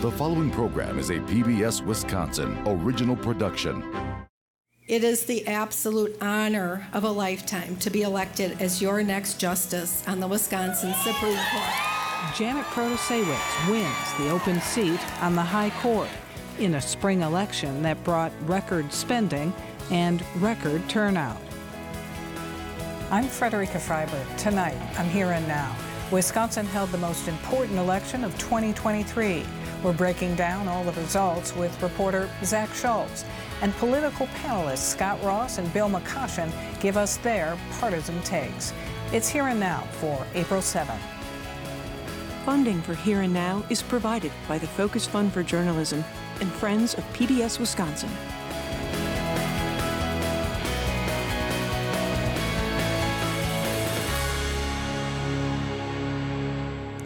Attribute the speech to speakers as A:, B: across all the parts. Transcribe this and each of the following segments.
A: The following program is a PBS Wisconsin original production.
B: It is the absolute honor of a lifetime to be elected as your next justice on the Wisconsin Supreme Court.
C: Janet Protasiewicz wins the open seat on the High Court in a spring election that brought record spending and record turnout. I'm Frederica Freiberg. Tonight, I'm here and now. Wisconsin held the most important election of 2023. We're breaking down all the results with reporter Zac Schultz. And political panelists Scot Ross and Bill McCoshen give us their partisan takes. It's Here and Now for April 7th.
D: Funding for Here and Now is provided by the Focus Fund for Journalism and Friends of PBS Wisconsin.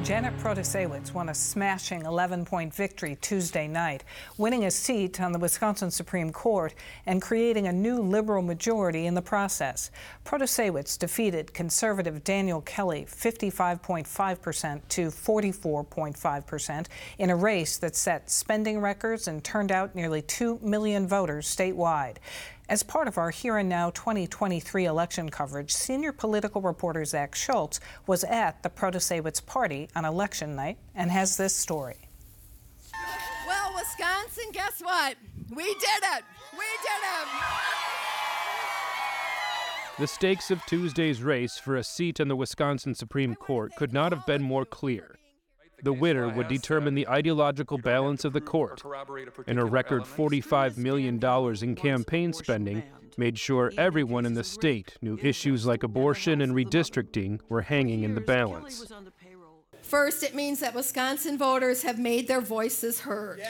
C: Janet Protasiewicz won a smashing 11 point victory Tuesday night, winning a seat on the Wisconsin Supreme Court and creating a new liberal majority in the process. Protasiewicz defeated conservative Daniel Kelly 55.5% to 44.5% in a race that set spending records and turned out nearly 2 million voters statewide. As part of our Here and Now 2023 election coverage, senior political reporter Zac Schultz was at the Protasiewicz party on election night and has this story.
B: Well, Wisconsin, guess what? We did it! We did it!
E: The stakes of Tuesday's race for a seat on the Wisconsin Supreme Court could not have been more clear. The winner would determine the ideological balance of the court, and a record $45 million in campaign spending made sure everyone in the state knew issues like abortion and redistricting were hanging in the balance.
B: First, it means that Wisconsin voters have made their voices heard.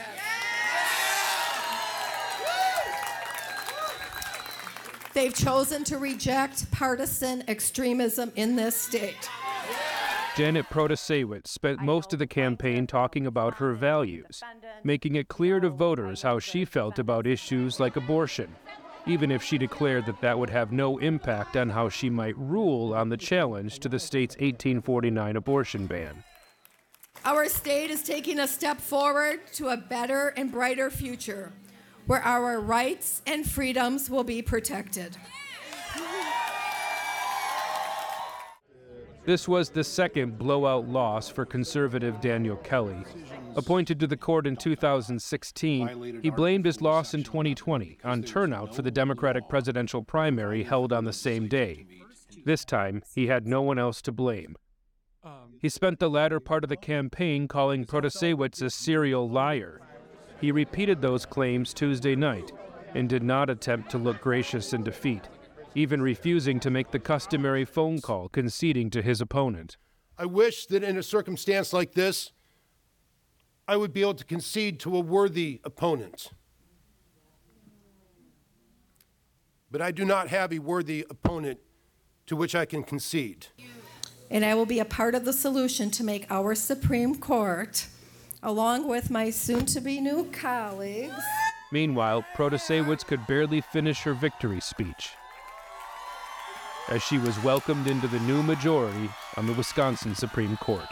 B: They've chosen to reject partisan extremism in this state.
E: Janet Protasiewicz spent most of the campaign talking about her values, making it clear to voters how she felt about issues like abortion, even if she declared that that would have no impact on how she might rule on the challenge to the state's 1849 abortion ban.
B: Our state is taking a step forward to a better and brighter future where our rights and freedoms will be protected.
E: This was the second blowout loss for conservative Daniel Kelly. Appointed to the court in 2016, he blamed his loss in 2020 on turnout for the Democratic presidential primary held on the same day. This time, he had no one else to blame. He spent the latter part of the campaign calling Protasiewicz a serial liar. He repeated those claims Tuesday night and did not attempt to look gracious in defeat even refusing to make the customary phone call conceding to his opponent.
F: I wish that in a circumstance like this, I would be able to concede to a worthy opponent. But I do not have a worthy opponent to which I can concede.
B: And I will be a part of the solution to make our Supreme Court, along with my soon to be new colleagues.
E: Meanwhile, Protasiewicz could barely finish her victory speech as she was welcomed into the new majority on the Wisconsin Supreme Court.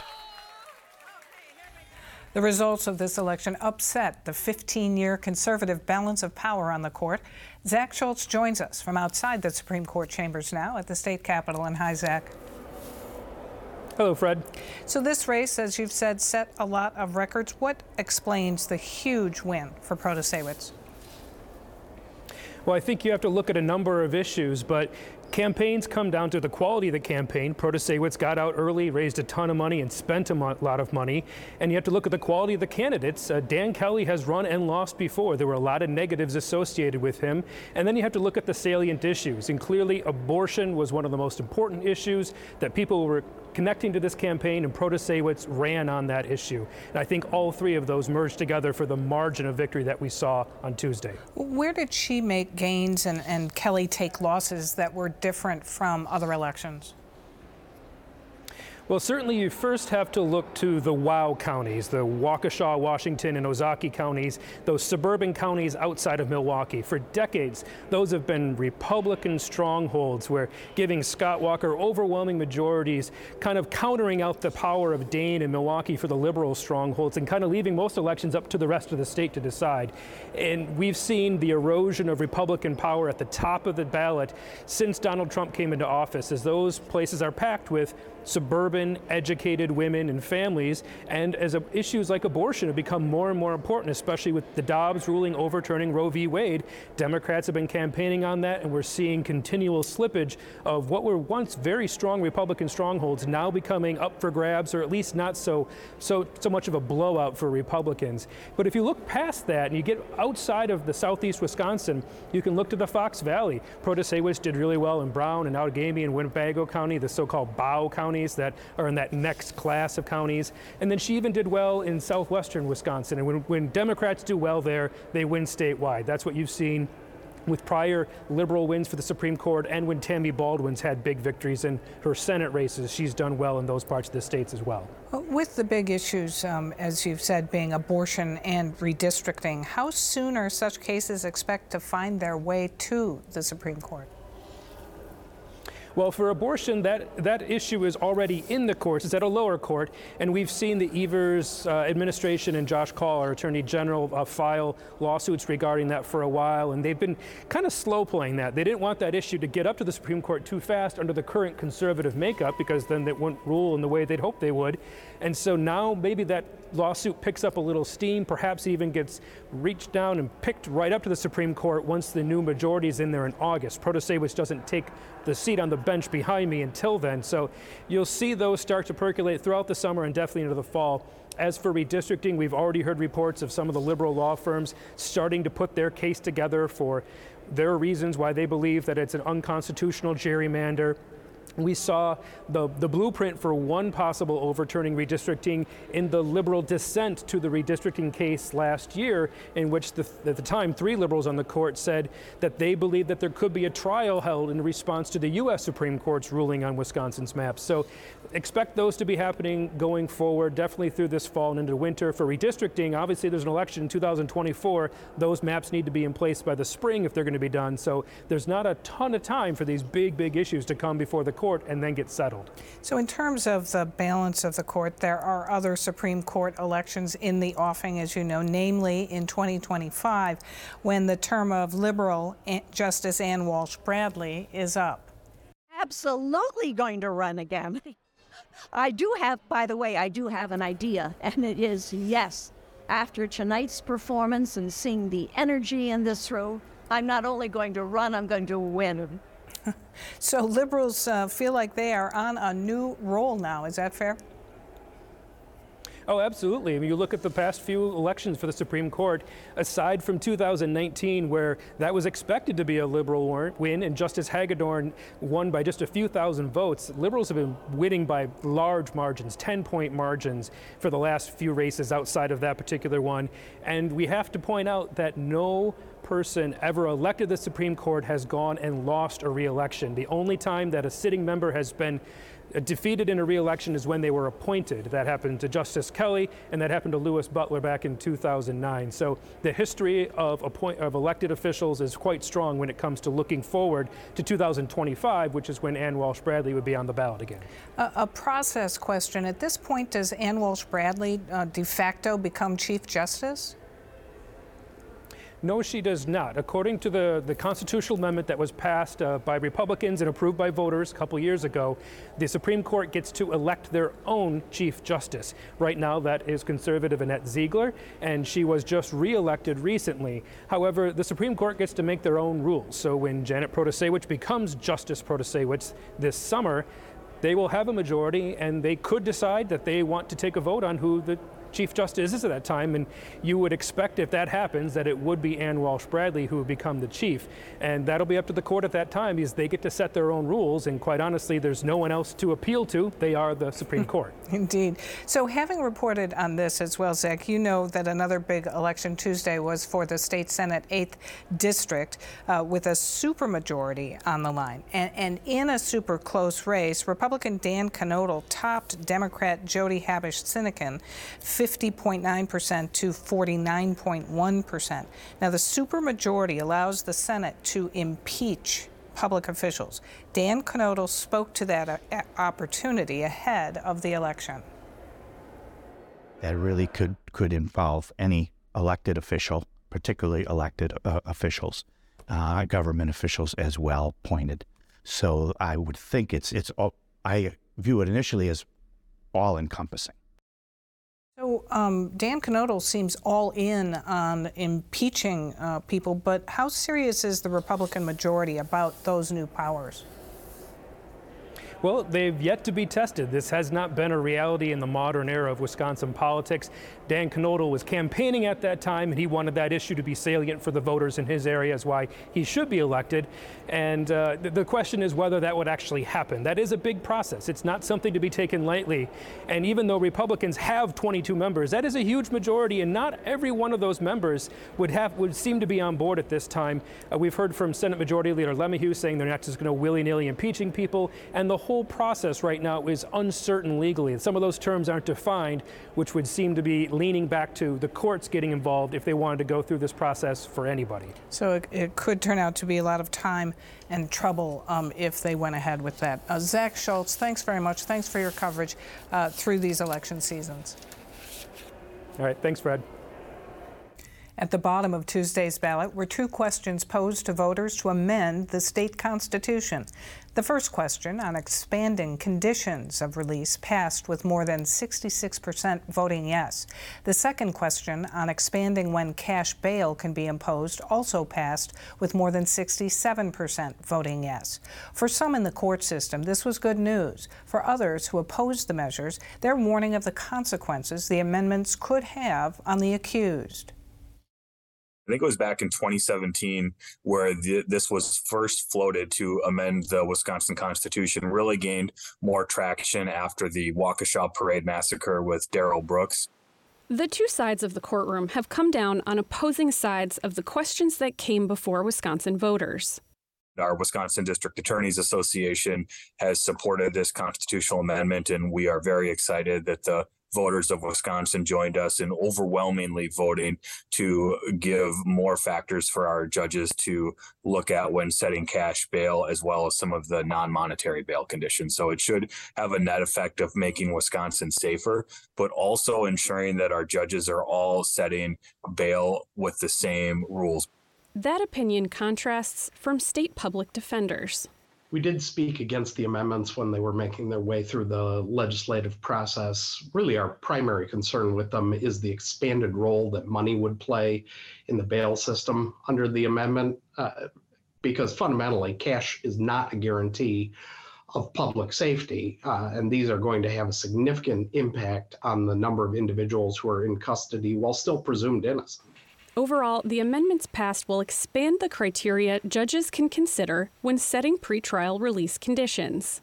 C: The results of this election upset the 15 year conservative balance of power on the court. Zac Schultz joins us from outside the Supreme Court chambers now at the state capitol. And hi, Zac.
G: Hello, Fred.
C: So, this race, as you've said, set a lot of records. What explains the huge win for Protasiewicz?
G: Well, I think you have to look at a number of issues, but Campaigns come down to the quality of the campaign. Protasiewicz got out early, raised a ton of money, and spent a lot of money. And you have to look at the quality of the candidates. Uh, Dan Kelly has run and lost before. There were a lot of negatives associated with him. And then you have to look at the salient issues. And clearly, abortion was one of the most important issues that people were connecting to this campaign, and Protasiewicz ran on that issue. And I think all three of those merged together for the margin of victory that we saw on Tuesday.
C: Where did she make gains and, and Kelly take losses that were different from other elections?
G: Well, certainly you first have to look to the WOW counties, the Waukesha, Washington, and Ozaukee counties, those suburban counties outside of Milwaukee. For decades, those have been Republican strongholds where giving Scott Walker overwhelming majorities, kind of countering out the power of Dane and Milwaukee for the liberal strongholds and kind of leaving most elections up to the rest of the state to decide. And we've seen the erosion of Republican power at the top of the ballot since Donald Trump came into office, as those places are packed with suburban, educated women and families, and as a, issues like abortion have become more and more important, especially with the Dobbs ruling overturning Roe v. Wade. Democrats have been campaigning on that, and we're seeing continual slippage of what were once very strong Republican strongholds now becoming up for grabs, or at least not so so so much of a blowout for Republicans. But if you look past that and you get outside of the southeast Wisconsin, you can look to the Fox Valley. Protasiewicz did really well in Brown and Outagamie and Winnebago County, the so-called Bow counties that are in that next class of counties. And then she even did well in southwestern Wisconsin. And when, when Democrats do well there, they win statewide. That's what you've seen with prior liberal wins for the Supreme Court and when Tammy Baldwin's had big victories in her Senate races, she's done well in those parts of the states as well.
C: With the big issues, um, as you've said, being abortion and redistricting, how soon are such cases expect to find their way to the Supreme Court?
G: Well, for abortion, that, that issue is already in the courts. It's at a lower court, and we've seen the Evers uh, administration and Josh Kaul, our Attorney General, uh, file lawsuits regarding that for a while, and they've been kind of slow playing that. They didn't want that issue to get up to the Supreme Court too fast under the current conservative makeup, because then they wouldn't rule in the way they'd hoped they would. And so now maybe that lawsuit picks up a little steam, perhaps even gets reached down and picked right up to the Supreme Court once the new majority is in there in August. Protasiewicz doesn't take the seat on the bench behind me until then. So you'll see those start to percolate throughout the summer and definitely into the fall. As for redistricting, we've already heard reports of some of the liberal law firms starting to put their case together for their reasons why they believe that it's an unconstitutional gerrymander we saw the, the blueprint for one possible overturning redistricting in the liberal dissent to the redistricting case last year, in which the, at the time three liberals on the court said that they believed that there could be a trial held in response to the U.S. Supreme Court's ruling on Wisconsin's maps. So expect those to be happening going forward, definitely through this fall and into winter. For redistricting, obviously there's an election in 2024. Those maps need to be in place by the spring if they're going to be done. So there's not a ton of time for these big, big issues to come before the court and then get settled.
C: So, in terms of the balance of the court, there are other Supreme Court elections in the offing, as you know, namely in 2025, when the term of liberal Justice Ann Walsh Bradley is up.
H: Absolutely going to run again. I do have, by the way, I do have an idea, and it is yes, after tonight's performance and seeing the energy in this room, I'm not only going to run, I'm going to win.
C: so liberals uh, feel like they are on a new roll now. Is that fair?
G: Oh, absolutely. I mean, you look at the past few elections for the Supreme Court, aside from 2019, where that was expected to be a liberal win, and Justice Hagedorn won by just a few thousand votes, liberals have been winning by large margins, 10 point margins, for the last few races outside of that particular one. And we have to point out that no person ever elected the Supreme Court has gone and lost a reelection. The only time that a sitting member has been defeated in a reelection is when they were appointed. That happened to Justice Kelly, and that happened to Louis Butler back in 2009. So the history of, appoint, of elected officials is quite strong when it comes to looking forward to 2025, which is when Ann Walsh Bradley would be on the ballot again.
C: A, a process question. At this point, does Ann Walsh Bradley uh, de facto become Chief Justice?
G: No, she does not. According to the, the constitutional amendment that was passed uh, by Republicans and approved by voters a couple years ago, the Supreme Court gets to elect their own Chief Justice. Right now, that is conservative Annette Ziegler, and she was just reelected recently. However, the Supreme Court gets to make their own rules. So when Janet Protasiewicz becomes Justice Protasiewicz this summer, they will have a majority and they could decide that they want to take a vote on who the Chief Justice is at that time, and you would expect if that happens that it would be Ann Walsh Bradley who would become the chief. And that'll be up to the court at that time because they get to set their own rules. And quite honestly, there's no one else to appeal to. They are the Supreme Court.
C: Indeed. So, having reported on this as well, Zac, you know that another big election Tuesday was for the state Senate 8th District uh, with a supermajority on the line. And, and in a super close race, Republican Dan Knodl topped Democrat Jody Habush Sinykin 50.9% to 49.1%. Now, the supermajority allows the Senate to impeach public officials. Dan Knodl spoke to that uh, opportunity ahead of the election.
I: That really could, could involve any elected official, particularly elected uh, officials, uh, government officials as well pointed. So I would think it's it's all, I view it initially as all encompassing.
C: So um, Dan Knodl seems all in on impeaching uh, people, but how serious is the Republican majority about those new powers?
G: Well, they've yet to be tested. This has not been a reality in the modern era of Wisconsin politics. Dan Knodl was campaigning at that time, and he wanted that issue to be salient for the voters in his area as why he should be elected. And uh, the question is whether that would actually happen. That is a big process. It's not something to be taken lightly. And even though Republicans have 22 members, that is a huge majority, and not every one of those members would have would seem to be on board at this time. Uh, we've heard from Senate Majority Leader LeMahieu saying they're not just going to willy-nilly impeaching people, and the whole process right now is uncertain legally. And some of those terms aren't defined, which would seem to be leaning back to the courts getting involved if they wanted to go through this process for anybody.
C: So it, it could turn out to be a lot of time and trouble um, if they went ahead with that. Uh, Zac Schultz, thanks very much. Thanks for your coverage uh, through these election seasons.
G: All right, thanks, Fred.
C: At the bottom of Tuesday's ballot were two questions posed to voters to amend the state constitution. The first question on expanding conditions of release passed with more than 66% voting yes. The second question on expanding when cash bail can be imposed also passed with more than 67% voting yes. For some in the court system, this was good news. For others who opposed the measures, they're warning of the consequences the amendments could have on the accused.
J: I think it was back in 2017 where the, this was first floated to amend the Wisconsin Constitution, really gained more traction after the Waukesha Parade massacre with Darrell Brooks.
K: The two sides of the courtroom have come down on opposing sides of the questions that came before Wisconsin voters.
J: Our Wisconsin District Attorneys Association has supported this constitutional amendment, and we are very excited that the voters of Wisconsin joined us in overwhelmingly voting to give more factors for our judges to look at when setting cash bail, as well as some of the non monetary bail conditions. So it should have a net effect of making Wisconsin safer, but also ensuring that our judges are all setting bail with the same rules.
K: That opinion contrasts from state public defenders
L: we did speak against the amendments when they were making their way through the legislative process. Really, our primary concern with them is the expanded role that money would play in the bail system under the amendment, uh, because fundamentally, cash is not a guarantee of public safety. Uh, and these are going to have a significant impact on the number of individuals who are in custody while still presumed innocent.
K: Overall, the amendments passed will expand the criteria judges can consider when setting pretrial release conditions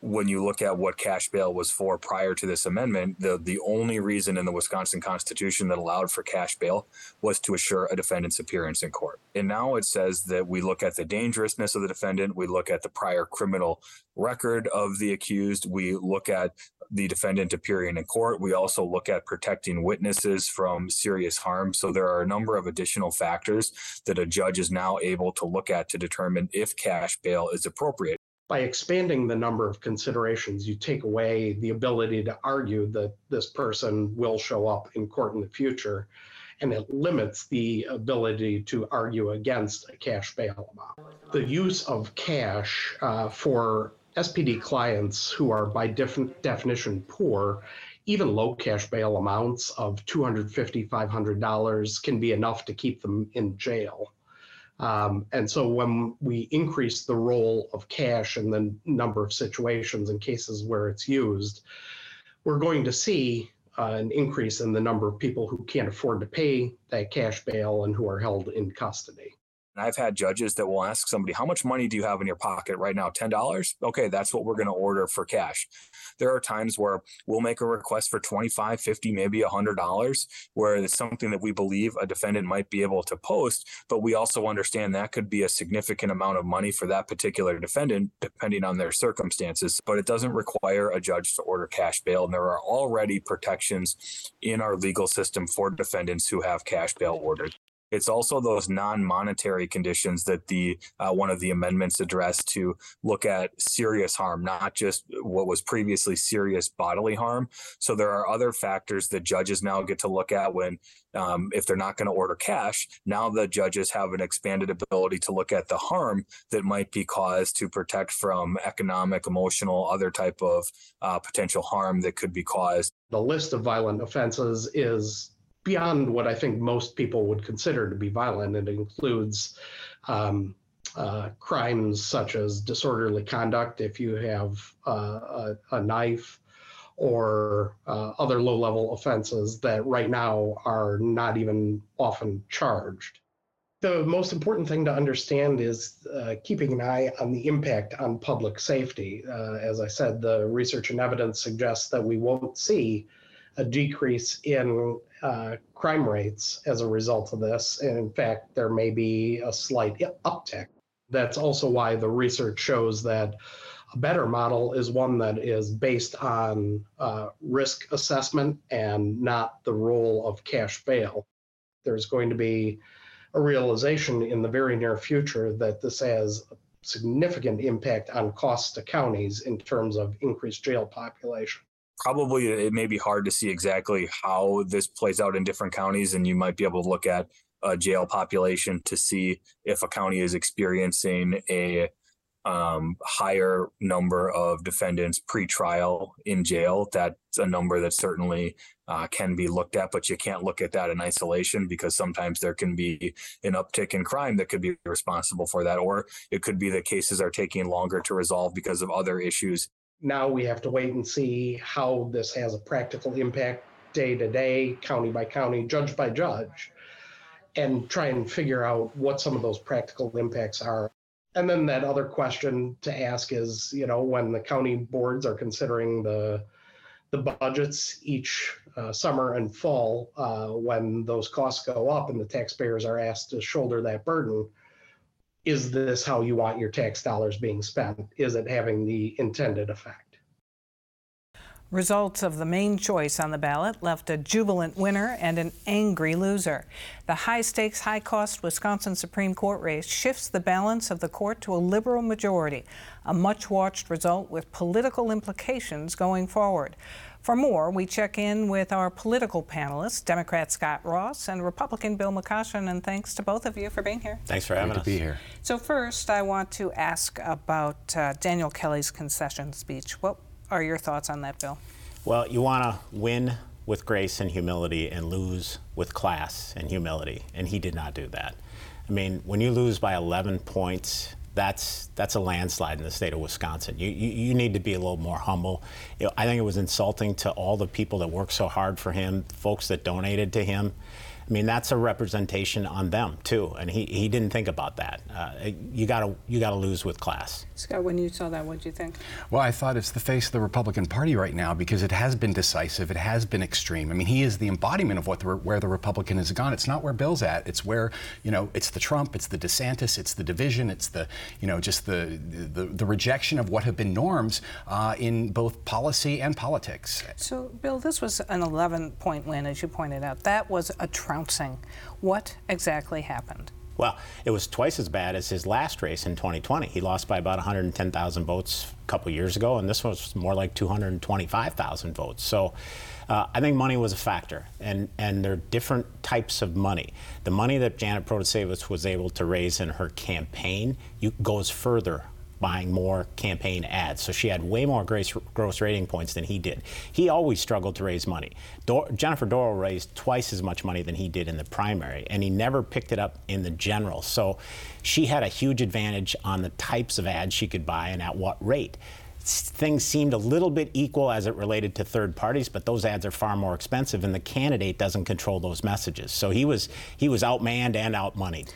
J: when you look at what cash bail was for prior to this amendment, the, the only reason in the Wisconsin Constitution that allowed for cash bail was to assure a defendant's appearance in court. And now it says that we look at the dangerousness of the defendant, we look at the prior criminal record of the accused, we look at the defendant appearing in court. We also look at protecting witnesses from serious harm. So there are a number of additional factors that a judge is now able to look at to determine if cash bail is appropriate.
L: By expanding the number of considerations, you take away the ability to argue that this person will show up in court in the future, and it limits the ability to argue against a cash bail amount. The use of cash uh, for SPD clients who are by def- definition poor, even low cash bail amounts of $250, $500 can be enough to keep them in jail. Um, and so when we increase the role of cash in the number of situations and cases where it's used, we're going to see uh, an increase in the number of people who can't afford to pay that cash bail and who are held in custody.
J: And I've had judges that will ask somebody, How much money do you have in your pocket right now? $10? Okay, that's what we're going to order for cash. There are times where we'll make a request for $25, 50, maybe $100, where it's something that we believe a defendant might be able to post, but we also understand that could be a significant amount of money for that particular defendant, depending on their circumstances. But it doesn't require a judge to order cash bail. And there are already protections in our legal system for defendants who have cash bail ordered. It's also those non-monetary conditions that the uh, one of the amendments addressed to look at serious harm, not just what was previously serious bodily harm. So there are other factors that judges now get to look at when, um, if they're not going to order cash, now the judges have an expanded ability to look at the harm that might be caused to protect from economic, emotional, other type of uh, potential harm that could be caused.
L: The list of violent offenses is beyond what I think most people would consider to be violent. It includes um, uh, crimes such as disorderly conduct if you have uh, a, a, knife or uh, other low level offenses that right now are not even often charged. The most important thing to understand is uh, keeping an eye on the impact on public safety. Uh, as I said, the research and evidence suggests that we won't see a decrease in uh, crime rates as a result of this. And in fact, there may be a slight uptick. That's also why the research shows that a better model is one that is based on uh, risk assessment and not the role of cash bail. There's going to be a realization in the very near future that this has a significant impact on costs to counties in terms of increased jail population
J: probably it may be hard to see exactly how this plays out in different counties, and you might be able to look at a jail population to see if a county is experiencing a um, higher number of defendants pre-trial in jail. That's a number that certainly uh, can be looked at, but you can't look at that in isolation because sometimes there can be an uptick in crime that could be responsible for that, or it could be that cases are taking longer to resolve because of other issues
L: now we have to wait and see how this has a practical impact day to day, county by county, judge by judge, and try and figure out what some of those practical impacts are. And then that other question to ask is, you know, when the county boards are considering the the budgets each uh, summer and fall, uh, when those costs go up and the taxpayers are asked to shoulder that burden, is this how you want your tax dollars being spent? Is it having the intended effect?
C: Results of the main choice on the ballot left a jubilant winner and an angry loser. The high stakes, high cost Wisconsin Supreme Court race shifts the balance of the court to a liberal majority, a much watched result with political implications going forward. For more, we check in with our political panelists, Democrat Scot Ross and Republican Bill McCoshen, and thanks to both of you for being here.
M: Thanks for having
N: Great us. to be here.
C: So first, I want to ask about uh, Daniel Kelly's concession speech. What are your thoughts on that, Bill?
M: Well, you want to win with grace and humility and lose with class and humility, and he did not do that. I mean, when you lose by 11 points that's that's a landslide in the state of Wisconsin. You, you, you need to be a little more humble. You know, I think it was insulting to all the people that worked so hard for him, folks that donated to him. I mean, that's a representation on them too, and he, he didn't think about that. Uh, you gotta you gotta lose with class.
C: Scot, when you saw that, what did you think?
N: Well, I thought it's the face of the Republican Party right now because it has been decisive, it has been extreme. I mean, he is the embodiment of what the, where the Republican has gone. It's not where Bill's at. It's where you know it's the Trump, it's the DeSantis, it's the division, it's the you know just the the, the rejection of what have been norms uh, in both policy and politics.
C: So, Bill, this was an 11-point win, as you pointed out. That was a trouncing. What exactly happened?
M: Well, it was twice as bad as his last race in 2020. He lost by about 110,000 votes a couple years ago, and this was more like 225,000 votes. So uh, I think money was a factor, and, and there are different types of money. The money that Janet Protasiewicz was able to raise in her campaign you, goes further buying more campaign ads. So she had way more gross, gross rating points than he did. He always struggled to raise money. Dor- Jennifer Dorow raised twice as much money than he did in the primary, and he never picked it up in the general. So she had a huge advantage on the types of ads she could buy and at what rate. things seemed a little bit equal as it related to third parties, but those ads are far more expensive, and the candidate doesn't control those messages. So he was he was outmanned and outmoneyed.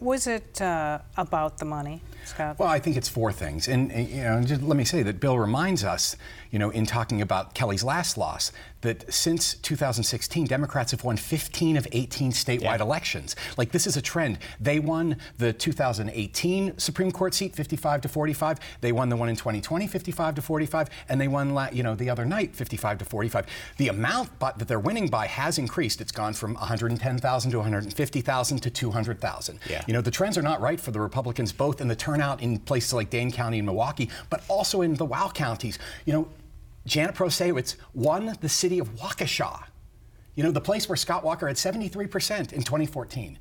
C: Was it uh, about the money, Scot?
N: Well, I think it's four things, and, and you know, let me say that Bill reminds us, you know, in talking about Kelly's last loss, that since 2016, Democrats have won 15 of 18 statewide yeah. elections. Like this is a trend. They won the 2018 Supreme Court seat, 55 to 45. They won the one in 2020, 55 to 45, and they won, you know, the other night, 55 to 45. The amount but, that they're winning by has increased. It's gone from 110,000 to 150,000 to 200,000. Yeah. You know, the trends are not right for the Republicans, both in the turnout in places like Dane County and Milwaukee, but also in the WOW counties. You know, Janet Protasiewicz won the city of Waukesha. You know, the place where Scott Walker had 73% in 2014.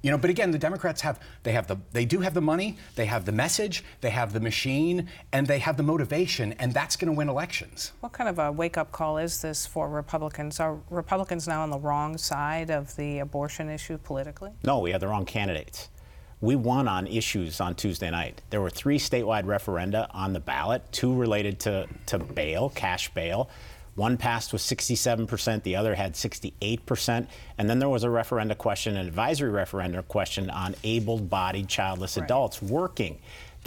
N: You know, but again, the Democrats have they have the they do have the money, they have the message, they have the machine, and they have the motivation, and that's going to win elections.
C: What kind of a wake-up call is this for Republicans? Are Republicans now on the wrong side of the abortion issue politically?
M: No, we have the wrong candidates. We won on issues on Tuesday night. There were three statewide referenda on the ballot, two related to, to bail, cash bail. One passed with 67%, the other had 68%. And then there was a referenda question, an advisory referenda question on able bodied childless right. adults working.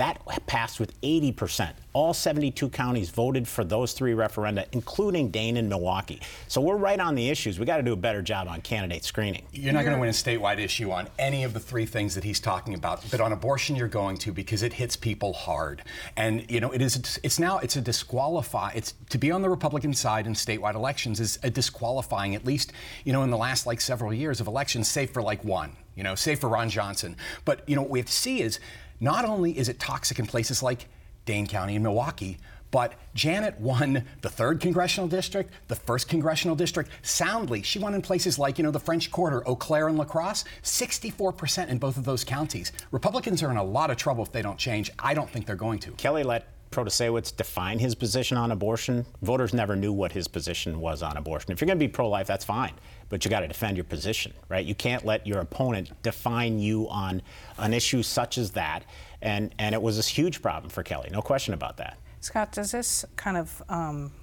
M: That passed with 80%. All 72 counties voted for those three referenda, including Dane and Milwaukee. So we're right on the issues. We got to do a better job on candidate screening.
N: You're not going to win a statewide issue on any of the three things that he's talking about, but on abortion you're going to because it hits people hard. And you know, it is it's now it's a disqualify it's to be on the Republican side in statewide elections is a disqualifying at least, you know, in the last like several years of elections, save for like one, you know, save for Ron Johnson. But you know, what we have to see is not only is it toxic in places like Dane County and Milwaukee, but Janet won the third congressional district, the first congressional district soundly. She won in places like, you know, the French Quarter, Eau Claire, and La Crosse, 64% in both of those counties. Republicans are in a lot of trouble if they don't change. I don't think they're going to.
M: Kelly let Protasiewicz define his position on abortion. Voters never knew what his position was on abortion. If you're going to be pro life, that's fine, but you got to defend your position, right? You can't let your opponent define you on an issue such as that. And, and it was a huge problem for Kelly, no question about that.
C: Scot, does this kind of um,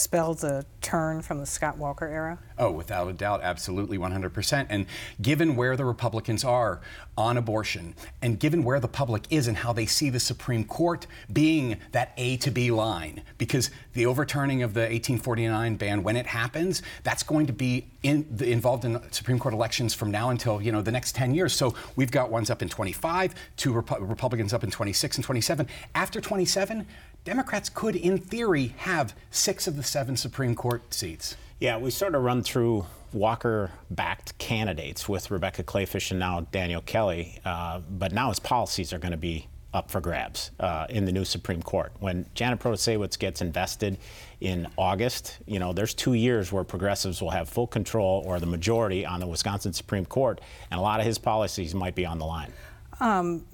C: spell the turn from the Scott Walker era?
N: Oh, without a doubt, absolutely 100%. And given where the Republicans are on abortion, and given where the public is and how they see the Supreme Court being that A to B line, because the overturning of the 1849 ban, when it happens, that's going to be in the, involved in Supreme Court elections from now until you know the next 10 years. So we've got ones up in 25, two Repu- Republicans up in 26 and 27. After 27, Democrats could, in theory, have six of the seven Supreme Court seats.
M: Yeah, we sort of run through Walker backed candidates with Rebecca Kleefisch and now Daniel Kelly, uh, but now his policies are going to be up for grabs uh, in the new Supreme Court. When Janet Protasiewicz gets invested in August, you know, there's two years where progressives will have full control or the majority on the Wisconsin Supreme Court, and a lot of his policies might be on the line.
C: Um,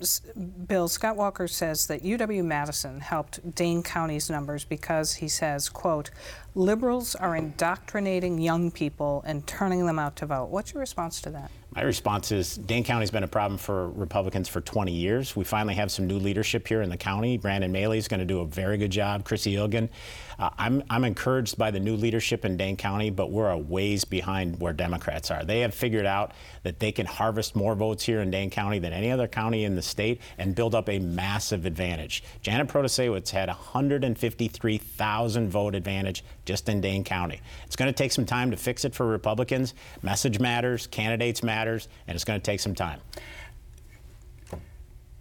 C: Bill, Scott Walker says that UW Madison helped Dane County's numbers because he says, quote, liberals are indoctrinating young people and turning them out to vote. What's your response to that?
M: My response is Dane County's been a problem for Republicans for 20 years. We finally have some new leadership here in the county. Brandon Maley is going to do a very good job. Chrissy Ilgen. Uh, I'm, I'm encouraged by the new leadership in Dane County, but we're a ways behind where Democrats are. They have figured out that they can harvest more votes here in Dane County than any other county in the state and build up a massive advantage. Janet Protasiewicz had 153,000 vote advantage just in Dane County. It's going to take some time to fix it for Republicans. Message matters, candidates matters, and it's going to take some time.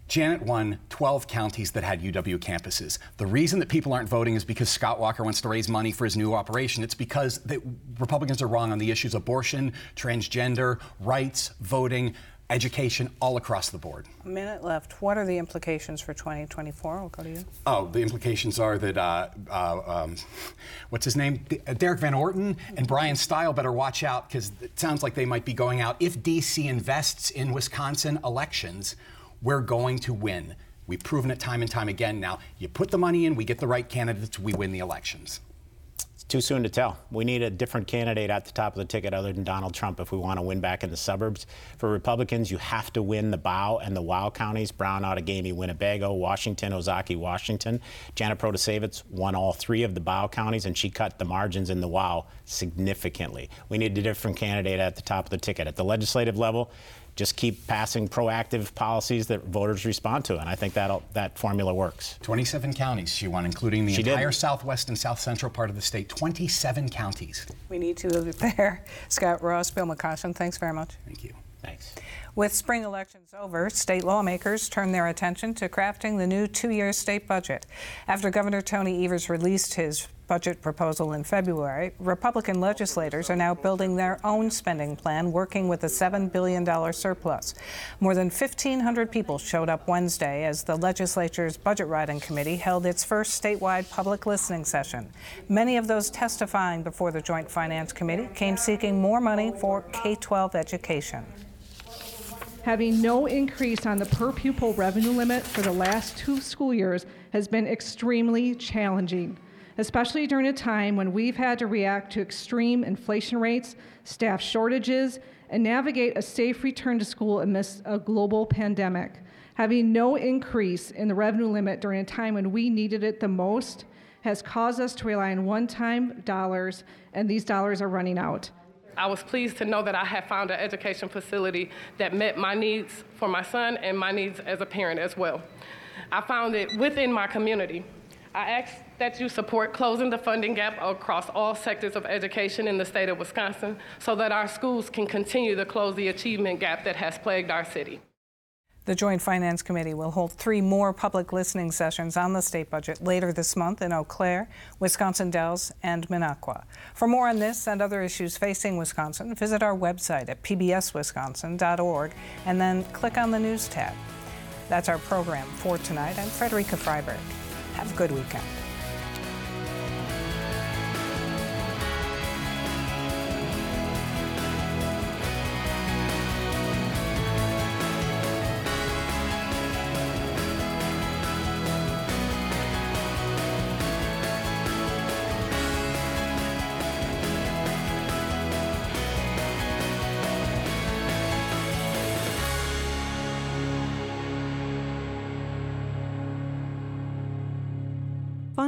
N: Janet won 12 counties that had UW campuses. The reason that people aren't voting is because Scott Walker wants to raise money for his new operation. It's because the Republicans are wrong on the issues of abortion, transgender, rights, voting education all across the board.
C: A minute left. What are the implications for 2024? I'll go to you.
N: Oh, the implications are that, uh, uh, um, what's his name? Uh, Derrick Van Orden and Bryan Steil better watch out because it sounds like they might be going out. If D.C. invests in Wisconsin elections, we're going to win. We've proven it time and time again now. You put the money in, we get the right candidates, we win the elections.
M: It's too soon to tell. We need a different candidate at the top of the ticket other than Donald Trump if we want to win back in the suburbs. For Republicans, you have to win the BOW and the WOW counties Brown, Outagamie, Winnebago, Washington, Ozaukee, Washington. Janet Protasiewicz won all three of the BOW counties, and she cut the margins in the WOW significantly. We need a different candidate at the top of the ticket. At the legislative level, just keep passing proactive policies that voters respond to. And I think that that formula works.
N: 27 counties she won, including the
M: she
N: entire
M: did.
N: southwest and south central part of the state. 27 counties.
C: We need to live there. Scot Ross, Bill McCoshen, thanks very much.
N: Thank you.
M: Thanks.
C: With spring elections over, state lawmakers turned their attention to crafting the new two year state budget. After Governor Tony Evers released his budget proposal in February, Republican legislators are now building their own spending plan, working with a $7 billion surplus. More than 1,500 people showed up Wednesday as the legislature's Budget Writing Committee held its first statewide public listening session. Many of those testifying before the Joint Finance Committee came seeking more money for K 12 education
O: having no increase on the per pupil revenue limit for the last two school years has been extremely challenging, especially during a time when we've had to react to extreme inflation rates, staff shortages, and navigate a safe return to school amidst a global pandemic. Having no increase in the revenue limit during a time when we needed it the most has caused us to rely on one time dollars, and these dollars are running out.
P: I was pleased to know that I had found an education facility that met my needs for my son and my needs as a parent as well. I found it within my community. I ask that you support closing the funding gap across all sectors of education in the state of Wisconsin so that our schools can continue to close the achievement gap that has plagued our city.
C: The Joint Finance Committee will hold three more public listening sessions on the state budget later this month in Eau Claire, Wisconsin Dells, and Minocqua. For more on this and other issues facing Wisconsin, visit our website at pbswisconsin.org and then click on the News tab. That's our program for tonight. I'm Frederica Freiberg. Have a good weekend.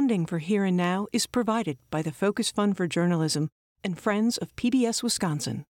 D: Funding for Here and Now is provided by the Focus Fund for Journalism and Friends of PBS Wisconsin.